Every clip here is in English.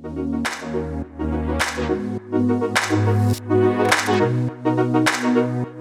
Thank you.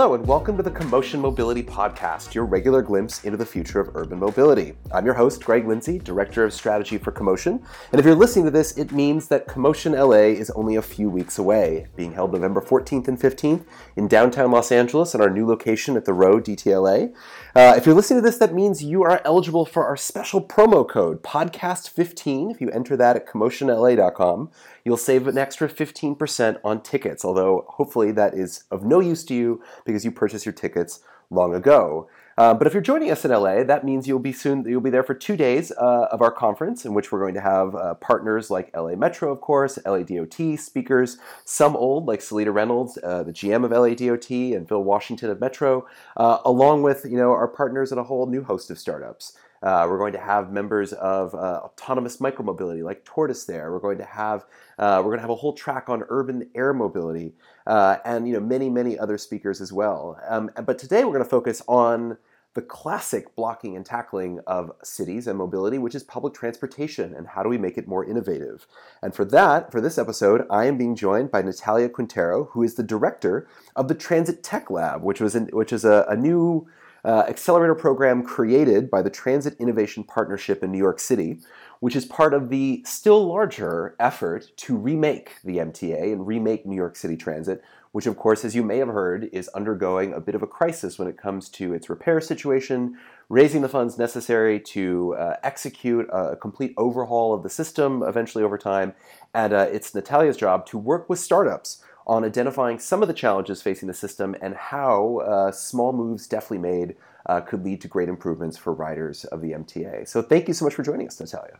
Hello, and welcome to the Commotion Mobility Podcast, your regular glimpse into the future of urban mobility. I'm your host, Greg Lindsay, Director of Strategy for Commotion. And if you're listening to this, it means that Commotion LA is only a few weeks away, being held November 14th and 15th in downtown Los Angeles at our new location at the Row DTLA. Uh, if you're listening to this, that means you are eligible for our special promo code, podcast15. If you enter that at commotionla.com, you'll save an extra 15% on tickets, although hopefully that is of no use to you because you purchased your tickets long ago. Uh, but if you're joining us in LA, that means you'll be soon. You'll be there for two days uh, of our conference, in which we're going to have uh, partners like LA Metro, of course, LA DOT speakers, some old like Seleta Reynolds, uh, the GM of LA DOT, and Phil Washington of Metro, uh, along with you know our partners and a whole new host of startups. Uh, we're going to have members of uh, autonomous micromobility like Tortoise there. We're going to have uh, we're going to have a whole track on urban air mobility uh, and you know many many other speakers as well. Um, but today we're going to focus on the classic blocking and tackling of cities and mobility, which is public transportation, and how do we make it more innovative? And for that, for this episode, I am being joined by Natalia Quintero, who is the director of the Transit Tech Lab, which was which is a, a new uh, accelerator program created by the Transit Innovation Partnership in New York City, which is part of the still larger effort to remake the MTA and remake New York City Transit, which, of course, as you may have heard, is undergoing a bit of a crisis when it comes to its repair situation, raising the funds necessary to uh, execute a complete overhaul of the system eventually over time. And uh, it's Natalia's job to work with startups on identifying some of the challenges facing the system and how uh, small moves deftly made uh, could lead to great improvements for riders of the MTA. So thank you so much for joining us, Natalia.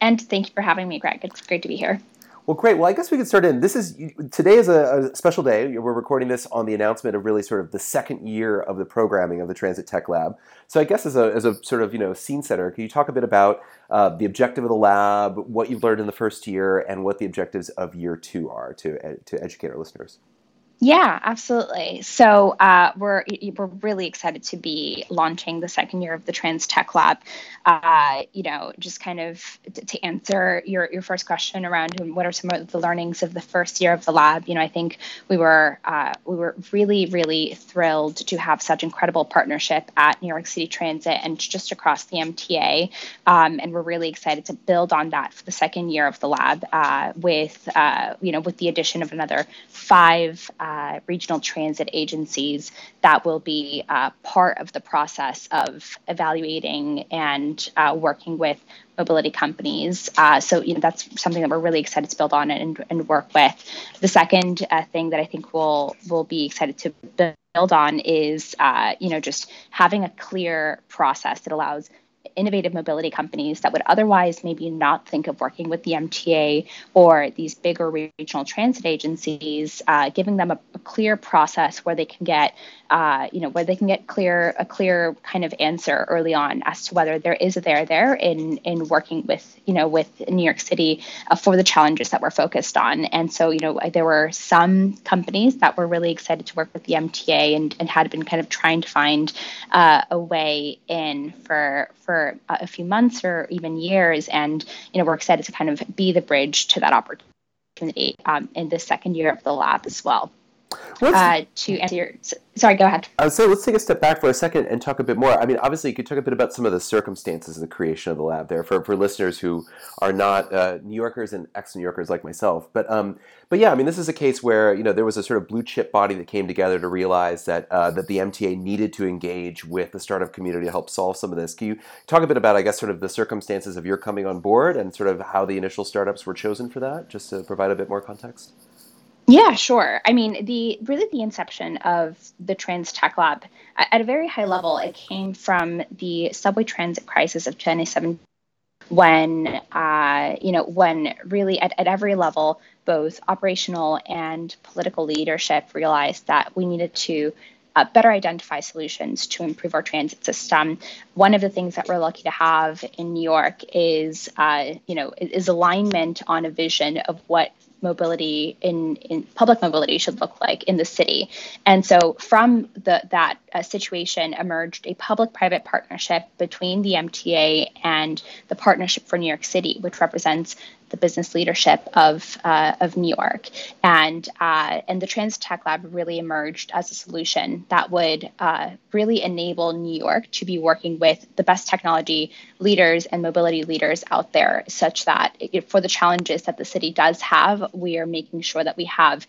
And thank you for having me, Greg. It's great to be here. Well, great. Well, I guess we could start in. This is today is a, a, special day. We're recording this on the announcement of really sort of the second year of the programming of the Transit Tech Lab. So, I guess as a, as a sort of you know scene setter, can you talk a bit about uh, the objective of the lab, what you've learned in the first year, and what the objectives of year two are to to educate our listeners? Yeah, absolutely. So uh, we're we're really excited to be launching the second year of the Trans Tech Lab. Uh, you know, just kind of to, to answer your your first question around what are some of the learnings of the first year of the lab. You know, I think we were uh, we were really really thrilled to have such incredible partnership at New York City Transit and just across the MTA, um, and we're really excited to build on that for the second year of the lab uh, with uh, you know with the addition of another five. Uh, regional transit agencies that will be uh, part of the process of evaluating and uh, working with mobility companies. Uh, so you know that's something that we're really excited to build on and, and work with. The second uh, thing that I think we'll we'll be excited to build on is uh, you know just having a clear process that allows innovative mobility companies that would otherwise maybe not think of working with the MTA or these bigger regional transit agencies, uh, giving them a, a, clear process where they can get, uh, you know, where they can get clear a clear kind of answer early on as to whether there is a there there in in working with you know with New York City uh, for the challenges that we're focused on. And so you know there were some companies that were really excited to work with the MTA and and had been kind of trying to find uh, a way in for for a few months or even years. And, you know, we're excited to kind of be the bridge to that opportunity um, in the second year of the lab as well. Uh, to answer your, sorry, go ahead. I would say let's take a step back for a second and talk a bit more. I mean, obviously, you could talk a bit about some of the circumstances of the creation of the lab there for, for listeners who are not uh, New Yorkers and ex-New Yorkers like myself. But um, but yeah, I mean, this is a case where you know there was a sort of blue chip body that came together to realize that uh, that the MTA needed to engage with the startup community to help solve some of this. Can you talk a bit about, I guess, sort of the circumstances of your coming on board and sort of how the initial startups were chosen for that, just to provide a bit more context? Yeah, sure. I mean, the really the inception of the Trans Tech Lab at a very high level, it came from the subway transit crisis of 2017 when uh, you know when really at, at every level both operational and political leadership realized that we needed to uh, better identify solutions to improve our transit system. One of the things that we're lucky to have in New York is, uh, you know, is alignment on a vision of what mobility in, in public mobility should look like in the city. And so from the, that uh, situation emerged a public-private partnership between the MTA and the Partnership for New York City, which represents the business leadership of uh, of New York, and uh, and the Transit Tech Lab really emerged as a solution that would uh, really enable New York to be working with the best technology leaders and mobility leaders out there, such that it, for the challenges that the city does have, we are making sure that we have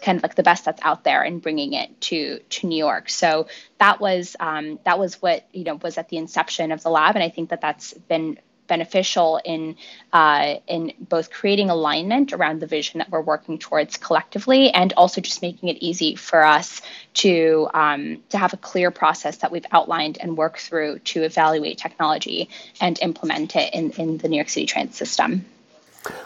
kind of like the best that's out there and bringing it to to New York. So that was um, that was what you know was at the inception of the lab, and I think that that's been beneficial in uh, in both creating alignment around the vision that we're working towards collectively, and also just making it easy for us to um, to have a clear process that we've outlined and work through to evaluate technology and implement it in, in the New York City transit system.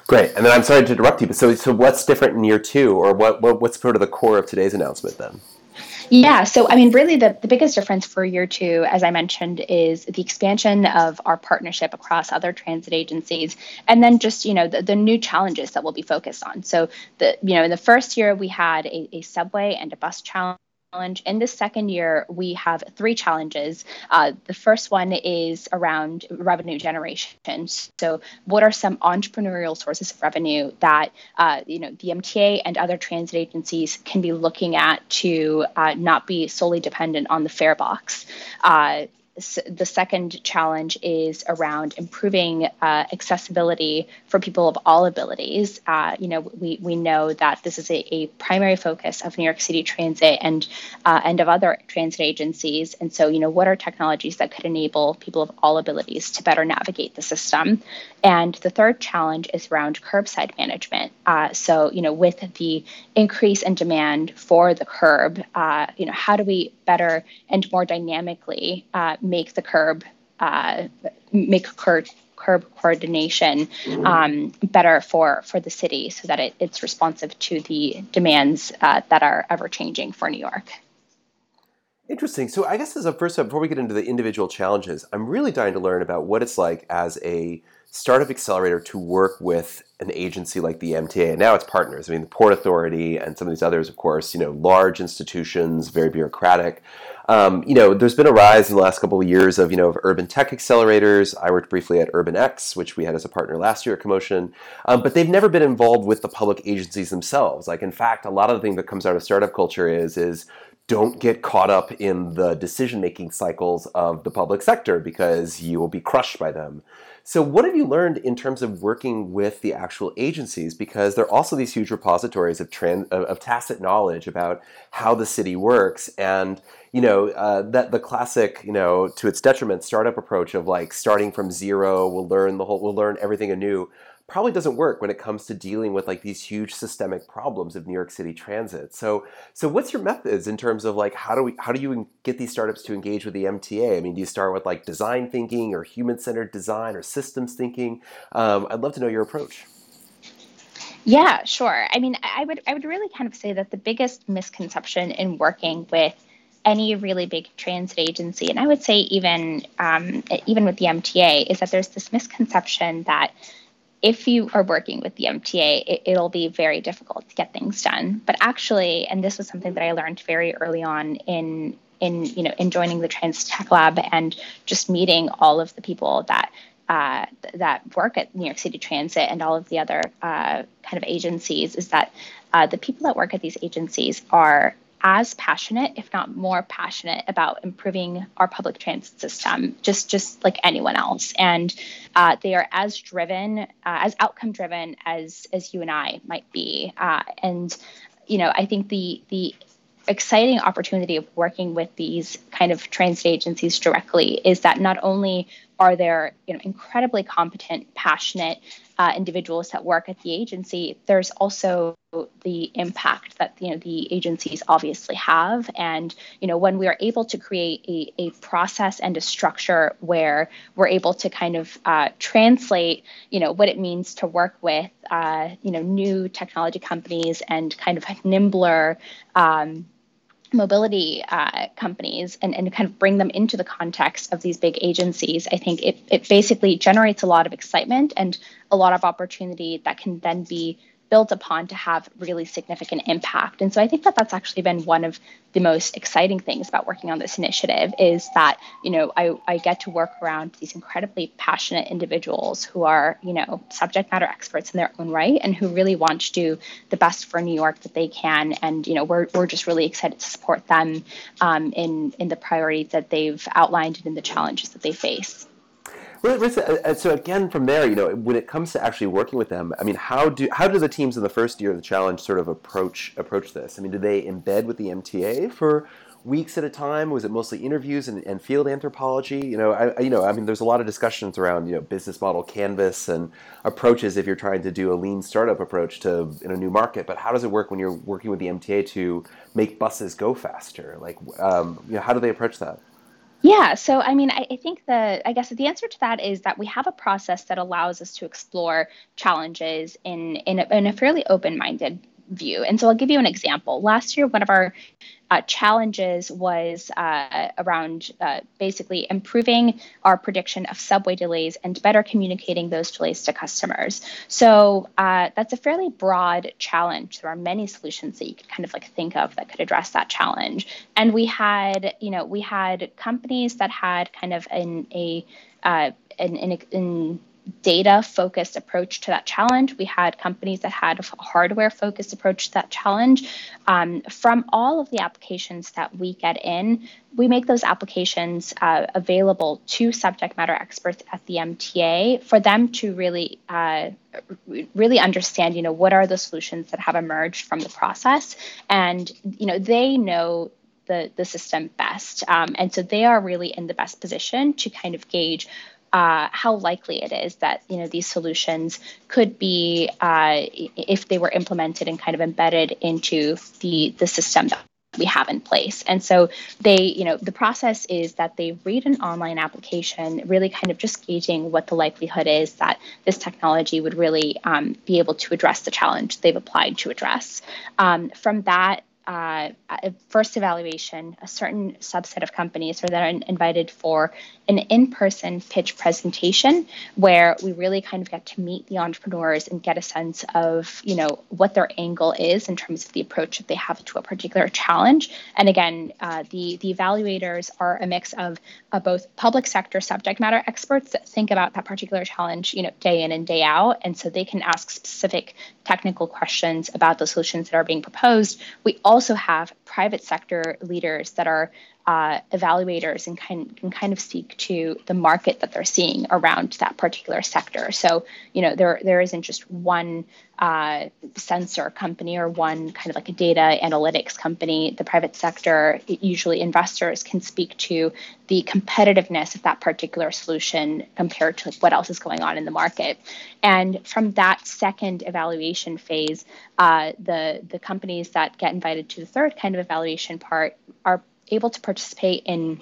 Great, and then I'm sorry to interrupt you, but so so what's different in year two, or what, what what's sort of the core of today's announcement then? Yeah, so I mean, really, the, the biggest difference for year two, as I mentioned, is the expansion of our partnership across other transit agencies, and then just you know the, the new challenges that we'll be focused on. So the you know in the first year we had a, a subway and a bus challenge challenge. In this second year, we have three challenges. Uh, the first one is around revenue generation. So, what are some entrepreneurial sources of revenue that uh, you know the MTA and other transit agencies can be looking at to uh, not be solely dependent on the fare box? The second challenge is around improving uh, accessibility for people of all abilities. Uh, you know, we, we know that this is a, a, primary focus of New York City Transit and uh, and of other transit agencies. And so, you know, what are technologies that could enable people of all abilities to better navigate the system? And the third challenge is around curbside management. Uh, so, you know, with the increase in demand for the curb, uh, you know, how do we better and more dynamically uh, make the curb uh, make curb curb coordination um, better for for the city so that it, it's responsive to the demands uh, that are ever changing for New York. Interesting. So I guess as a first step, before we get into the individual challenges, I'm really dying to learn about what it's like as a startup accelerator to work with an agency like the MTA, and now it's partners. I mean, the Port Authority and some of these others, of course, you know, large institutions, very bureaucratic. Um, you know, there's been a rise in the last couple of years of you know of urban tech accelerators. I worked briefly at UrbanX, which we had as a partner last year at Commotion, um, but they've never been involved with the public agencies themselves. Like, in fact, a lot of the thing that comes out of startup culture is is don't get caught up in the decision making cycles of the public sector because you will be crushed by them. So, what have you learned in terms of working with the actual agencies? Because there are also these huge repositories of, trans, of tacit knowledge about how the city works, and you know uh, that the classic, you know, to its detriment, startup approach of like starting from zero, we'll learn the whole, we'll learn everything anew probably doesn't work when it comes to dealing with like these huge systemic problems of New York City transit. So, so what's your methods in terms of like how do we how do you get these startups to engage with the MTA? I mean, do you start with like design thinking or human centered design or systems thinking? Um, I'd love to know your approach. Yeah, sure. I mean, I would I would really kind of say that the biggest misconception in working with any really big transit agency, and I would say even um, even with the MTA, is that there's this misconception that if you are working with the MTA, it, will be very difficult to get things done. But actually, and this was something that I learned very early on in in you know in joining the Trans Tech Lab and just meeting all of the people that uh, that work at New York City Transit and all of the other uh, kind of agencies, is that uh, the people that work at these agencies are as passionate, if not more passionate, about improving our public transit system, just just like anyone else, and uh, they are as driven, uh, as outcome driven as as you and I might be. Uh, and you know, I think the the exciting opportunity of working with these kind of transit agencies directly is that not only are there you know incredibly competent passionate uh, individuals that work at the agency there's also the impact that you know the agencies obviously have. And you know when we are able to create a, a process and a structure where we're able to kind of uh, translate you know what it means to work with uh, you know new technology companies and kind of nimbler um, mobility uh, companies and, and kind of bring them into the context of these big agencies, I think it, it basically generates a lot of excitement and a lot of opportunity that can then be built upon to have really significant impact. And so I think that that's actually been one of the most exciting things about working on this initiative is that, you know, I, I get to work around these incredibly passionate individuals who are, you know, subject matter experts in their own right and who really want to do the best for New York that they can. And, you know, we're, we're just really excited to support them um, in, in the priorities that they've outlined and in the challenges that they face. Well, uh, so again, from there, you know, when it comes to actually working with them, I mean, how do how do the teams in the first year of the challenge sort of approach approach this? I mean, do they embed with the MTA for weeks at a time? Was it mostly interviews and, and field anthropology? You know, I, you know, I mean, there's a lot of discussions around you know business model canvas and approaches if you're trying to do a lean startup approach to in a new market. But how does it work when you're working with the MTA to make buses go faster? Like, um, you know, how do they approach that? Yeah, so I mean, I, I, think the I guess the answer to that is that we have a process that allows us to explore challenges in in a, in a fairly open-minded view. And so I'll give you an example. Last year, one of our uh, challenges was uh, around uh, basically improving our prediction of subway delays and better communicating those delays to customers. So uh, that's a fairly broad challenge. There are many solutions that you could kind of like think of that could address that challenge. And we had, you know, we had companies that had kind of an a uh, an, an, an data focused approach to that challenge. We had companies that had a hardware focused approach to that challenge. Um, from all of the applications that we get in, we make those applications uh, available to subject matter experts at the MTA for them to really, uh, really understand, you know, what are the solutions that have emerged from the process, and you know, they know the, the system best. Um, and so they are really in the best position to kind of gauge uh, how likely it is that you know these solutions could be uh, if they were implemented and kind of embedded into the the system that we have in place. And so they, you know, the process is that they read an online application, really kind of just gauging what the likelihood is that this technology would really um, be able to address the challenge they've applied to address. Um, from that, uh, first evaluation, a certain subset of companies are then invited for an in-person pitch presentation where we really kind of get to meet the entrepreneurs and get a sense of, you know, what their angle is in terms of the approach that they have to a particular challenge. And again, uh, the the evaluators are a mix of uh, both public sector subject matter experts that think about that particular challenge, you know, day in and day out, and so they can ask specific technical questions about the solutions that are being proposed. We also have private sector leaders that are uh, evaluators and kind can kind of speak to the market that they're seeing around that particular sector. So you know there there isn't just one uh, sensor company or one kind of like a data analytics company. The private sector, usually investors, can speak to the competitiveness of that particular solution compared to what else is going on in the market. And from that second evaluation phase, uh, the the companies that get invited to the third kind of evaluation part are able to participate in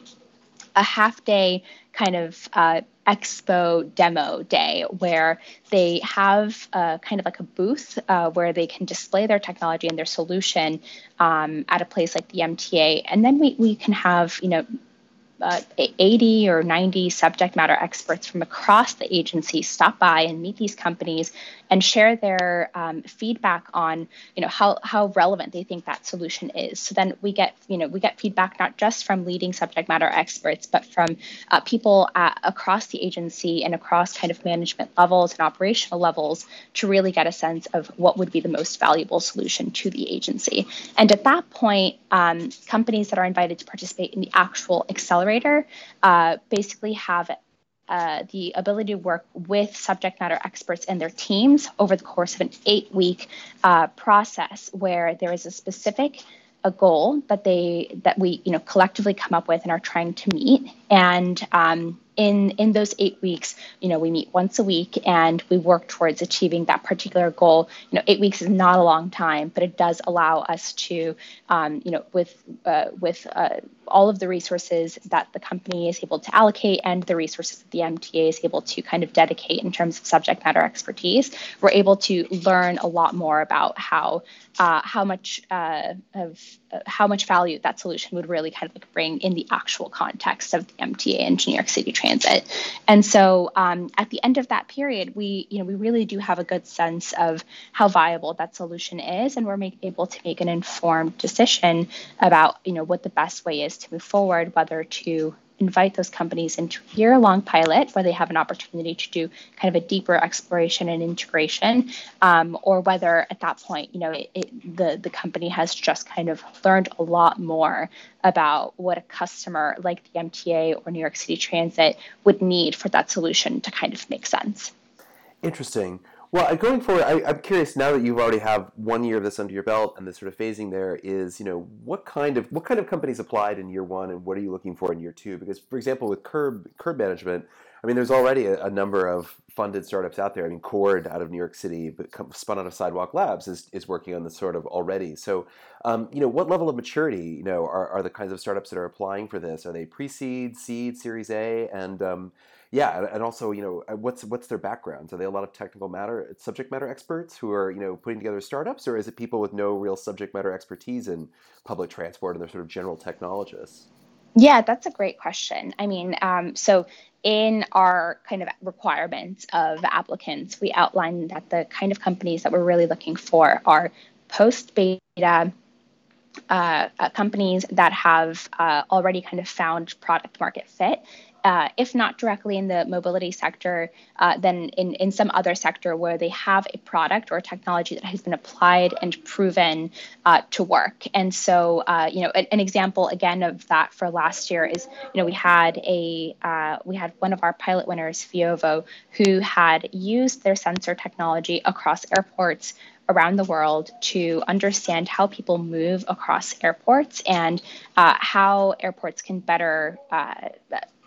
a half day kind of uh, expo demo day where they have kind of like a booth uh, where they can display their technology and their solution um, at a place like the MTA. And then we, we can have, you know, uh, 80 or 90 subject matter experts from across the agency stop by and meet these companies and share their um, feedback on you know how, how relevant they think that solution is. So then we get you know we get feedback not just from leading subject matter experts but from uh, people at, across the agency and across kind of management levels and operational levels to really get a sense of what would be the most valuable solution to the agency. And at that point um, companies that are invited to participate in the actual accelerator uh, basically have uh, the ability to work with subject matter experts and their teams over the course of an eight week uh, process where there is a specific a goal that they that we you know collectively come up with and are trying to meet. And um, in in those eight weeks, you know, we meet once a week and we work towards achieving that particular goal. You know, eight weeks is not a long time, but it does allow us to, um, you know, with uh, with uh, all of the resources that the company is able to allocate and the resources that the MTA is able to kind of dedicate in terms of subject matter expertise, we're able to learn a lot more about how uh, how much uh, of uh, how much value that solution would really kind of like bring in the actual context of the MTA and New York City train transit. And so um, at the end of that period, we you know we really do have a good sense of how viable that solution is, and we're make, able to make an informed decision about you know what the best way is to move forward, whether to invite those companies into a year long pilot where they have an opportunity to do kind of a deeper exploration and integration, um, or whether at that point, you know, it, it, the, the company has just kind of learned a lot more about what a customer like the MTA or New York City Transit would need for that solution to kind of make sense. Interesting. Well, going forward, I, am curious now that you've already have one year of this under your belt and the sort of phasing there is, you know, what kind of what kind of companies applied in year one and what are you looking for in year two? Because, for example, with curb curb management, I mean, there's already a, a number of funded startups out there. I mean, Coord out of New York City, but spun out of Sidewalk Labs, is, is working on this sort of already. So, um, you know, what level of maturity, you know, are, are the kinds of startups that are applying for this? Are they pre-seed, seed, Series A, and um, yeah, and also you know uh, what's what's their backgrounds? Are they a lot of technical matter subject matter experts who are you know putting together startups, or is it people with no real subject matter expertise in public transport and they're sort of general technologists? Yeah, that's a great question. I mean, um, so in our kind of requirements of applicants, we outline that the kind of companies that we're really looking for are post beta. Uh, uh, companies that have uh, already kind of found product market fit uh, if not directly in the mobility sector, uh, then in, in some other sector where they have a product or a technology that has been applied and proven uh, to work. And so, uh, you know, an, an, example again of that for last year is, you know, we had a uh, we had one of our pilot winners, Veovo, who had used their sensor technology across airports around the world to understand how people move across airports and uh, how airports can better uh,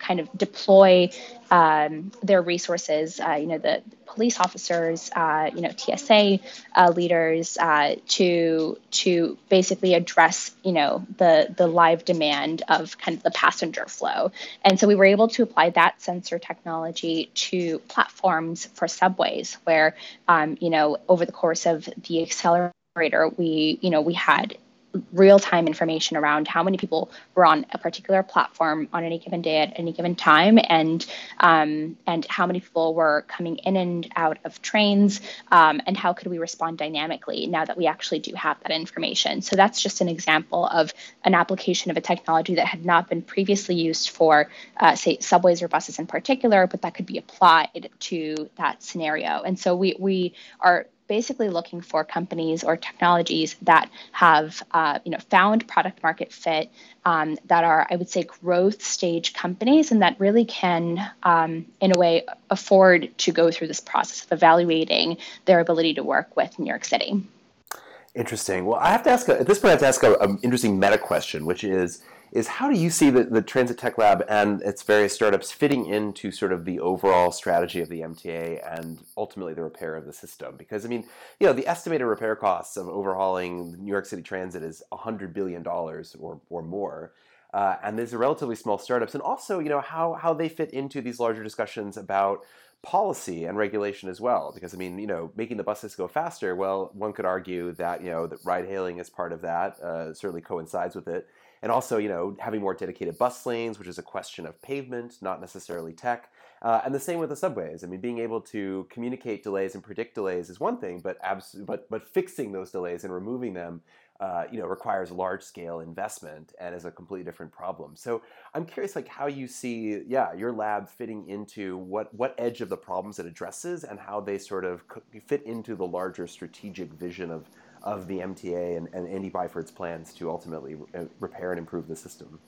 kind of deploy um, their resources, uh, you know, the police officers, uh, you know, TSA uh, leaders, uh, to to basically address, you know, the the live demand of kind of the passenger flow. And so we were able to apply that sensor technology to platforms for subways, where, um, you know, over the course of the accelerator, we, you know, we had real time information around how many people were on a particular platform on any given day at any given time, and um, and how many people were coming in and out of trains, um, and how could we respond dynamically now that we actually do have that information. So that's just an example of an application of a technology that had not been previously used for, uh, say, subways or buses in particular, but that could be applied to that scenario. And so we we are basically looking for companies or technologies that have uh, you know found product market fit um, that are I would say growth stage companies and that really can um, in a way afford to go through this process of evaluating their ability to work with New York City. Interesting. Well, I have to ask at this point. I have to ask an interesting meta question, which is is how do you see the, the Transit Tech Lab and its various startups fitting into sort of the overall strategy of the MTA and ultimately the repair of the system? Because I mean, you know, the estimated repair costs of overhauling New York City Transit is $100 billion or, or more. Uh, and these are relatively small startups, and also, you know, how how they fit into these larger discussions about policy and regulation as well. Because I mean, you know, making the buses go faster. Well, one could argue that you know that ride hailing is part of that. Uh, certainly coincides with it and also you know having more dedicated bus lanes, which is a question of pavement, not necessarily tech. Uh, and the same with the subways. I mean, being able to communicate delays and predict delays is one thing, but abs- but but fixing those delays and removing them, uh, you know, requires large scale investment and is a completely different problem. So I'm curious, like how you see, yeah, your lab fitting into what what edge of the problems it addresses and how they sort of fit into the larger strategic vision of of the MTA and, and Andy Byford's plans to ultimately uh, repair and improve the system?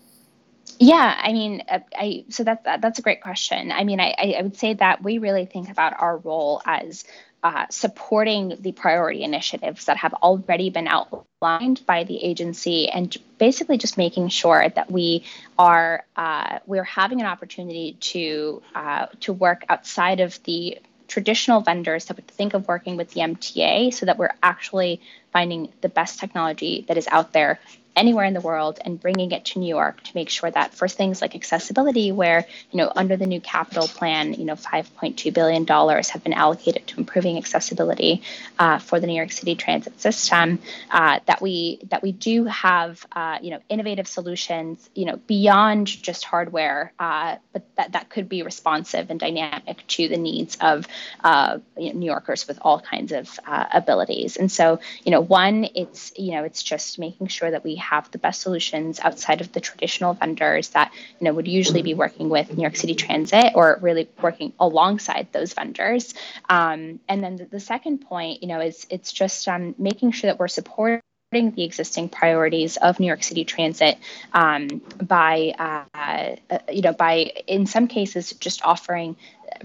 Yeah, I mean, uh, I so that's that's a great question. I mean, I, I would say that we really think about our role as uh, supporting the priority initiatives that have already been outlined by the agency, and basically just making sure that we are uh, we're having an opportunity to uh, to work outside of the traditional vendors that would think of working with the MTA so that we're actually finding the best technology that is out there anywhere in the world and bringing it to New York to make sure that for things like accessibility, where you know under the new capital plan, you know 5.2 billion dollars have been allocated to improving accessibility uh, for the New York City transit system, uh, that we that we do have uh, you know innovative solutions, you know beyond just hardware, uh, but that that could be responsive and dynamic to the needs of uh, you know, New Yorkers with all kinds of uh, abilities. And so you know one, it's you know it's just making sure that we have the best solutions outside of the traditional vendors that you know would usually be working with New York City Transit or really working alongside those vendors. Um, and then the, the, second point, you know, is it's just um, making sure that we're supporting the existing priorities of New York City Transit um, by, uh, uh, you know, by in some cases just offering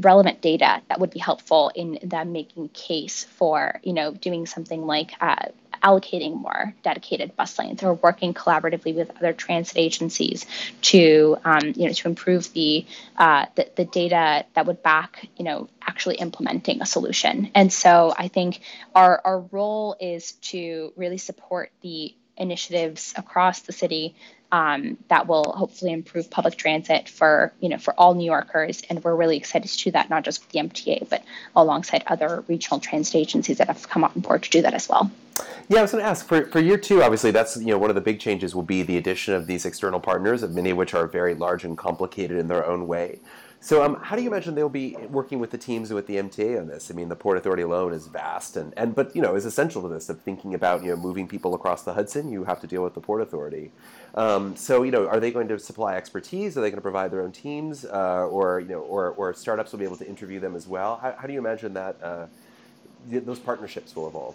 relevant data that would be helpful in them making case for, you know, doing something like uh, allocating more dedicated bus lanes. Or working collaboratively with other transit agencies to um, you know to improve the, uh, the, the data that would back you know actually implementing a solution. And so I think our our role is to really support the initiatives across the city um, that will hopefully improve public transit for you know for all New Yorkers, and we're really excited to do that not just with the MTA but alongside other regional transit agencies that have come on board to do that as well. Yeah, I was going to ask for, for year two. Obviously, that's you know one of the big changes will be the addition of these external partners, many of which are very large and complicated in their own way. So, um, how do you imagine they'll be working with the teams with the MTA on this? I mean, the Port Authority alone is vast, and, and but you know is essential to this. Of thinking about you know moving people across the Hudson, you have to deal with the Port Authority. Um, so, you know, are they going to supply expertise? Are they going to provide their own teams, uh, or you know, or, or startups will be able to interview them as well? How, how do you imagine that uh, th- those partnerships will evolve?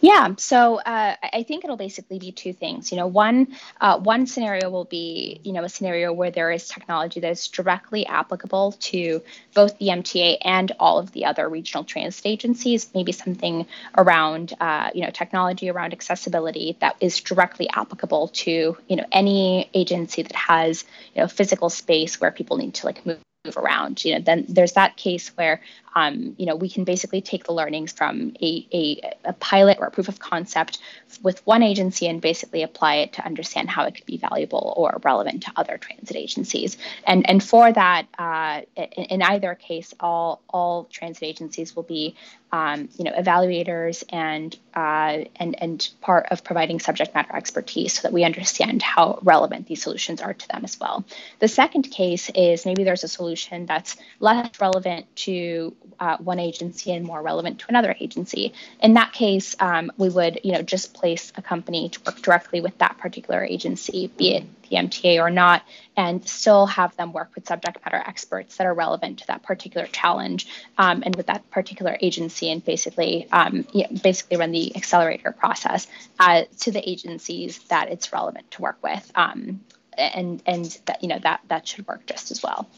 Yeah, so uh, I think it'll basically be two things. You know, one uh, one scenario will be you know a scenario where there is technology that is directly applicable to both the MTA and all of the other regional transit agencies. Maybe something around uh, you know technology around accessibility that is directly applicable to you know any agency that has you know physical space where people need to like move move around you know then there's that case where um, you know, we can basically take the learnings from a, a, a, pilot or a proof of concept with one agency and basically apply it to understand how it could be valuable or relevant to other transit agencies. And and for that, uh, in, in, either case, all all transit agencies will be um, you know evaluators and uh, and and part of providing subject matter expertise so that we understand how relevant these solutions are to them as well. The second case is maybe there's a solution that's less relevant to uh, one agency and more relevant to another agency. In that case, um, we would, you know, just place a company to work directly with that particular agency, be it the MTA or not, and still have them work with subject matter experts that are relevant to that particular challenge um, and with that particular agency, and basically, um, basically run the accelerator process uh, to the agencies that it's relevant to work with, um, and and that you know that that should work just as well.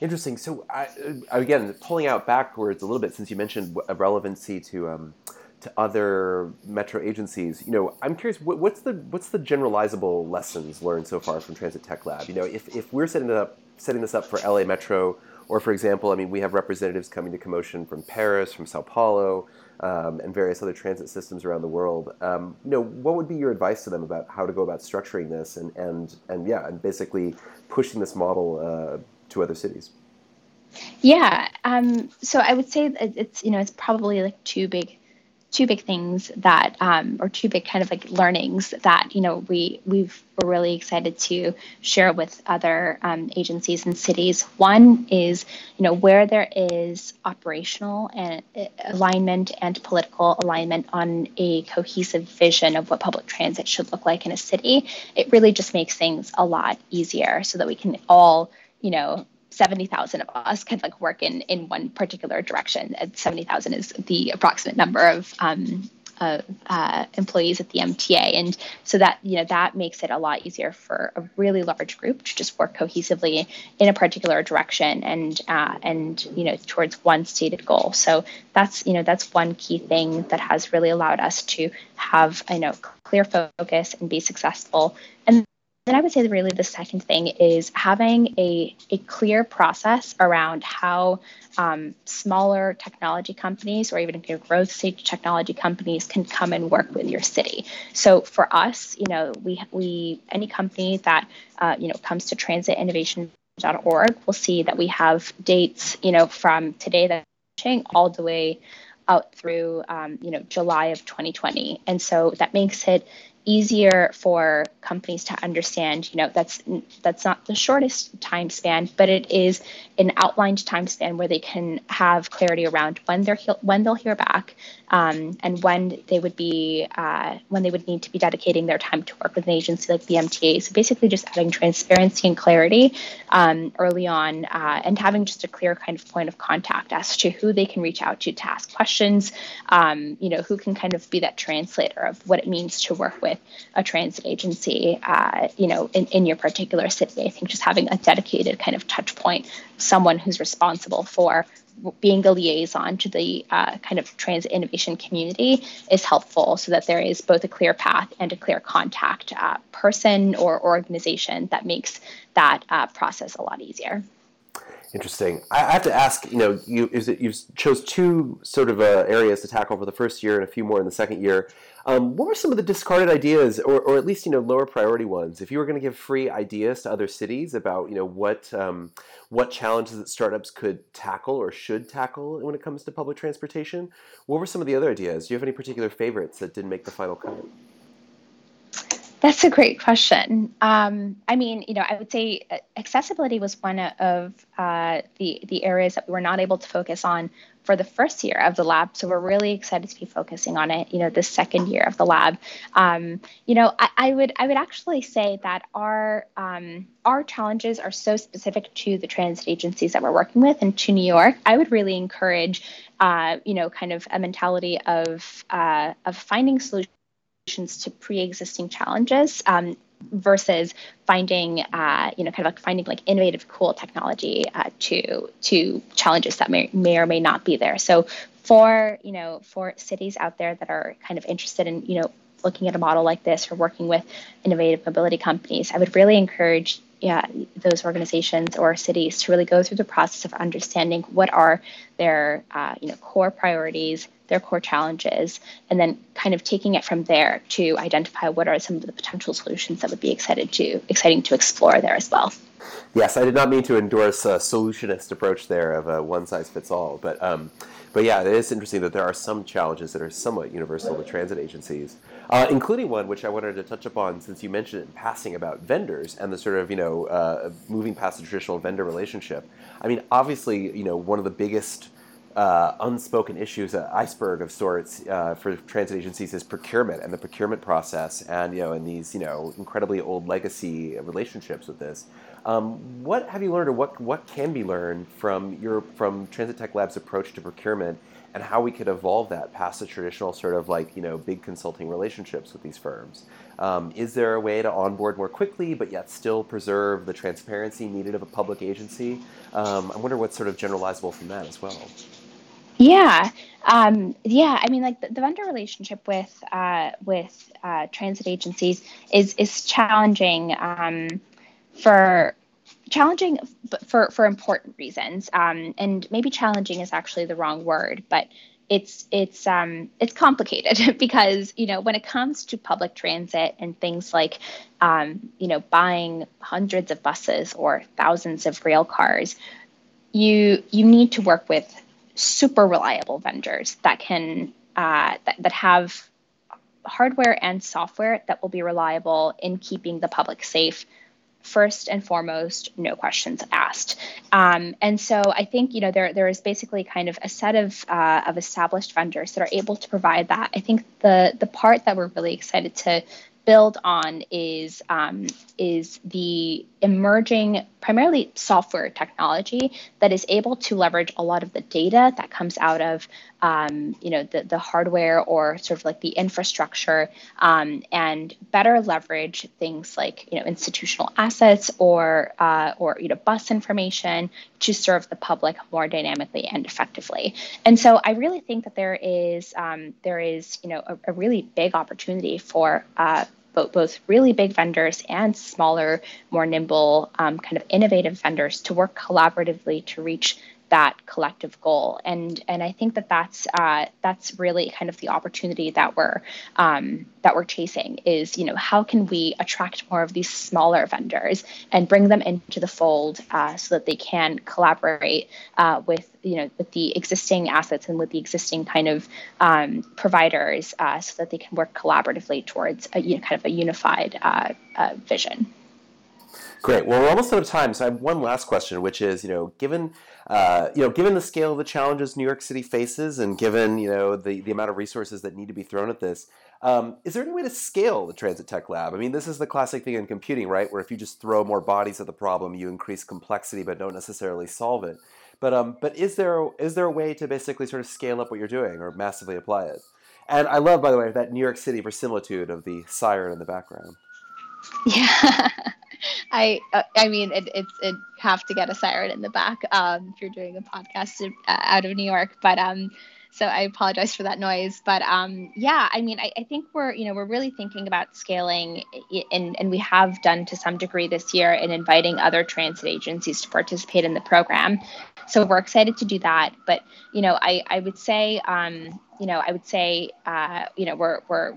Interesting. So, I, again, pulling out backwards a little bit, since you mentioned relevancy to um, to other metro agencies, you know, I'm curious, what, what's the what's the generalizable lessons learned so far from Transit Tech Lab? You know, if, if we're setting up setting this up for LA Metro, or for example, I mean, we have representatives coming to Commotion from Paris, from Sao Paulo, um, and various other transit systems around the world. Um, you know, what would be your advice to them about how to go about structuring this and and and yeah, and basically pushing this model uh, to other cities? Yeah. Um, so I would say it's you know it's probably like two big two big things that um, or two big kind of like learnings that you know we we've we're really excited to share with other um, agencies and cities. One is you know where there is operational and uh, alignment and political alignment on a cohesive vision of what public transit should look like in a city it really just makes things a lot easier so that we can all you know 70,000 of us of like work in in one particular direction. And 70,000 is the approximate number of um, uh, uh, employees at the MTA, and so that you know that makes it a lot easier for a really large group to just work cohesively in a particular direction and uh, and you know towards one stated goal. So that's you know that's one key thing that has really allowed us to have you know clear focus and be successful. And then I would say really the second thing is having a, a clear process around how um, smaller technology companies or even your growth stage technology companies can come and work with your city. So for us, you know, we we any company that uh, you know comes to transit transitinnovation.org will see that we have dates, you know, from today that all the way out through um, you know July of 2020, and so that makes it easier for companies to understand you know that's that's not the shortest time span but it is an outlined time span where they can have clarity around when they're when they'll hear back um, and when they would be uh, when they would need to be dedicating their time to work with an agency like the MTA. So basically, just adding transparency and clarity um, early on, uh, and having just a clear kind of point of contact as to who they can reach out to to ask questions. Um, you know, who can kind of be that translator of what it means to work with a transit agency. Uh, you know, in, in your particular city. I think just having a dedicated kind of touch point, someone who's responsible for being the liaison to the uh, kind of transit innovation community is helpful so that there is both a clear path and a clear contact uh, person or organization that makes that uh, process a lot easier. Interesting. I have to ask. You know, you you chose two sort of uh, areas to tackle for the first year and a few more in the second year. Um, what were some of the discarded ideas, or, or at least you know lower priority ones? If you were going to give free ideas to other cities about you know what um, what challenges that startups could tackle or should tackle when it comes to public transportation, what were some of the other ideas? Do you have any particular favorites that didn't make the final cut? That's a great question. Um, I mean, you know, I would say uh, accessibility was one of uh, the the areas that we were not able to focus on for the first year of the lab. So we're really excited to be focusing on it. You know, the second year of the lab. Um, you know, I, I, would I would actually say that our um, our challenges are so specific to the transit agencies that we're working with and to New York. I would really encourage, uh, you know, kind of a mentality of uh, of finding solutions to pre-existing challenges um, versus finding uh, you know kind of like finding like innovative cool technology uh, to to challenges that may, may or may not be there. So for you know for cities out there that are kind of interested in you know looking at a model like this or working with innovative mobility companies i would really encourage yeah, those organizations or cities to really go through the process of understanding what are their uh, you know core priorities their core challenges, and then kind of taking it from there to identify what are some of the potential solutions that would be excited to exciting to explore there as well. Yes, I did not mean to endorse a solutionist approach there of a one size fits all, but um, but yeah, it is interesting that there are some challenges that are somewhat universal to transit agencies, uh, including one which I wanted to touch upon since you mentioned it in passing about vendors and the sort of you know uh, moving past the traditional vendor relationship. I mean, obviously, you know, one of the biggest uh, unspoken issues, an iceberg of sorts uh, for transit agencies is procurement and the procurement process, and you know, and these you know incredibly old legacy relationships with this. Um, what have you learned, or what what can be learned from your from Transit Tech Lab's approach to procurement, and how we could evolve that past the traditional sort of like you know big consulting relationships with these firms? Um, is there a way to onboard more quickly, but yet still preserve the transparency needed of a public agency? Um, I wonder what's sort of generalizable from that as well. Yeah, um, yeah. I mean, like the, the vendor relationship with uh, with uh, transit agencies is is challenging um, for challenging for for important reasons. Um, and maybe challenging is actually the wrong word, but it's it's um, it's complicated because you know when it comes to public transit and things like um, you know buying hundreds of buses or thousands of rail cars, you you need to work with super reliable vendors that can uh, that, that have hardware and software that will be reliable in keeping the public safe first and foremost no questions asked. Um, and so i think you know there there is basically kind of a set of uh, of established vendors that are able to provide that. I think the the part that we're really excited to build on is um, is the emerging primarily software technology that is able to leverage a lot of the data that comes out of um, you know the, the hardware or sort of like the infrastructure um, and better leverage things like you know institutional assets or uh, or you know bus information to serve the public more dynamically and effectively. And so I really think that there is um, there is you know a, a really big opportunity for uh, both, both really big vendors and smaller, more nimble, um, kind of innovative vendors to work collaboratively to reach that collective goal. And and I think that that's uh, that's really kind of the opportunity that we're um, that we're chasing is you know how can we attract more of these smaller vendors and bring them into the fold uh, so that they can collaborate uh, with you know with the existing assets and with the existing kind of um, providers uh, so that they can work collaboratively towards a you know, kind of a unified uh, uh, vision. Great. Well, we're almost out of time, so I have one last question, which is, you know, given uh, you know, given the scale of the challenges New York City faces, and given you know the the amount of resources that need to be thrown at this, um, is there any way to scale the Transit Tech Lab? I mean, this is the classic thing in computing, right? Where if you just throw more bodies at the problem, you increase complexity, but don't necessarily solve it. But um, but is there is there a way to basically sort of scale up what you're doing or massively apply it? And I love, by the way, that New York City verisimilitude of the siren in the background. Yeah. I uh, I mean it, it's it have to get a siren in the back um, if you're doing a podcast uh, out of New York, but um, so I apologize for that noise. But um, yeah, I mean I, I think we're you know we're really thinking about scaling, and and we have done to some degree this year in inviting other transit agencies to participate in the program. So we're excited to do that. But you know I I would say um, you know I would say uh, you know we're we're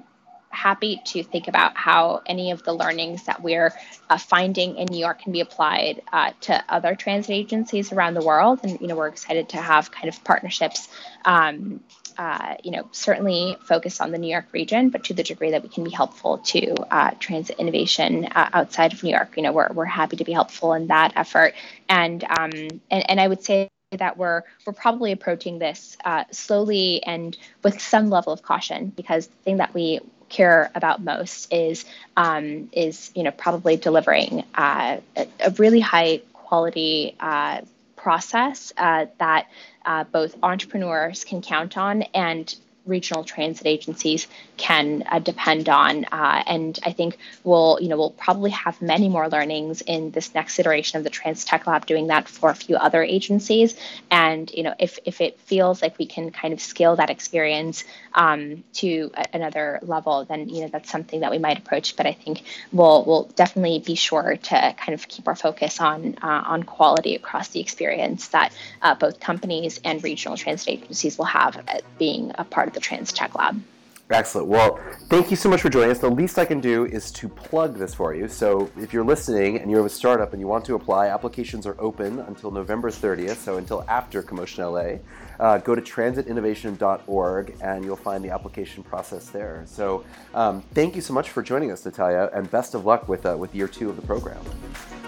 happy to think about how any of the learnings that we're uh, finding in New York can be applied uh, to other transit agencies around the world. And, you know, we're excited to have kind of partnerships, um, uh, you know, certainly focused on the New York region, but to the degree that we can be helpful to uh, transit innovation uh, outside of New York, you know, we're, we're happy to be helpful in that effort. And, um, and, and I would say that we're we're probably approaching this uh, slowly and with some level of caution because the thing that we care about most is um, is you know probably delivering uh, a, a, really high quality uh, process uh, that uh, both entrepreneurs can count on and regional transit agencies can uh, depend on. Uh, and I think we'll, you know, we'll probably have many more learnings in this next iteration of the Transit Tech Lab doing that for a few other agencies. And, you know, if, if it feels like we can kind of scale that experience um, to a, another level, then, you know, that's something that we might approach. But I think we'll, we'll definitely be sure to kind of keep our focus on, uh, on quality across the experience that uh, both companies and regional transit agencies will have being a part of the Transit Tech Lab. Excellent. Well, thank you so much for joining us. The least I can do is to plug this for you. So, if you're listening and you have a startup and you want to apply, applications are open until November 30th, so until after CoMotion LA. Uh, go to transitinnovation.org and you'll find the application process there. So, um, thank you so much for joining us, Natalia, and best of luck with, uh, with year two of the program.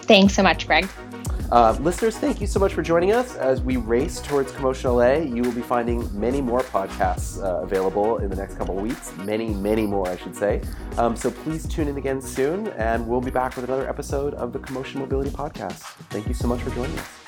Thanks so much, Greg. Uh, listeners, thank you so much for joining us. As we race towards CoMotion LA, you will be finding many more podcasts uh, available in the next couple of weeks. Many, many more, I should say. Um, so please tune in again soon, and we'll be back with another episode of the CoMotion Mobility Podcast. Thank you so much for joining us.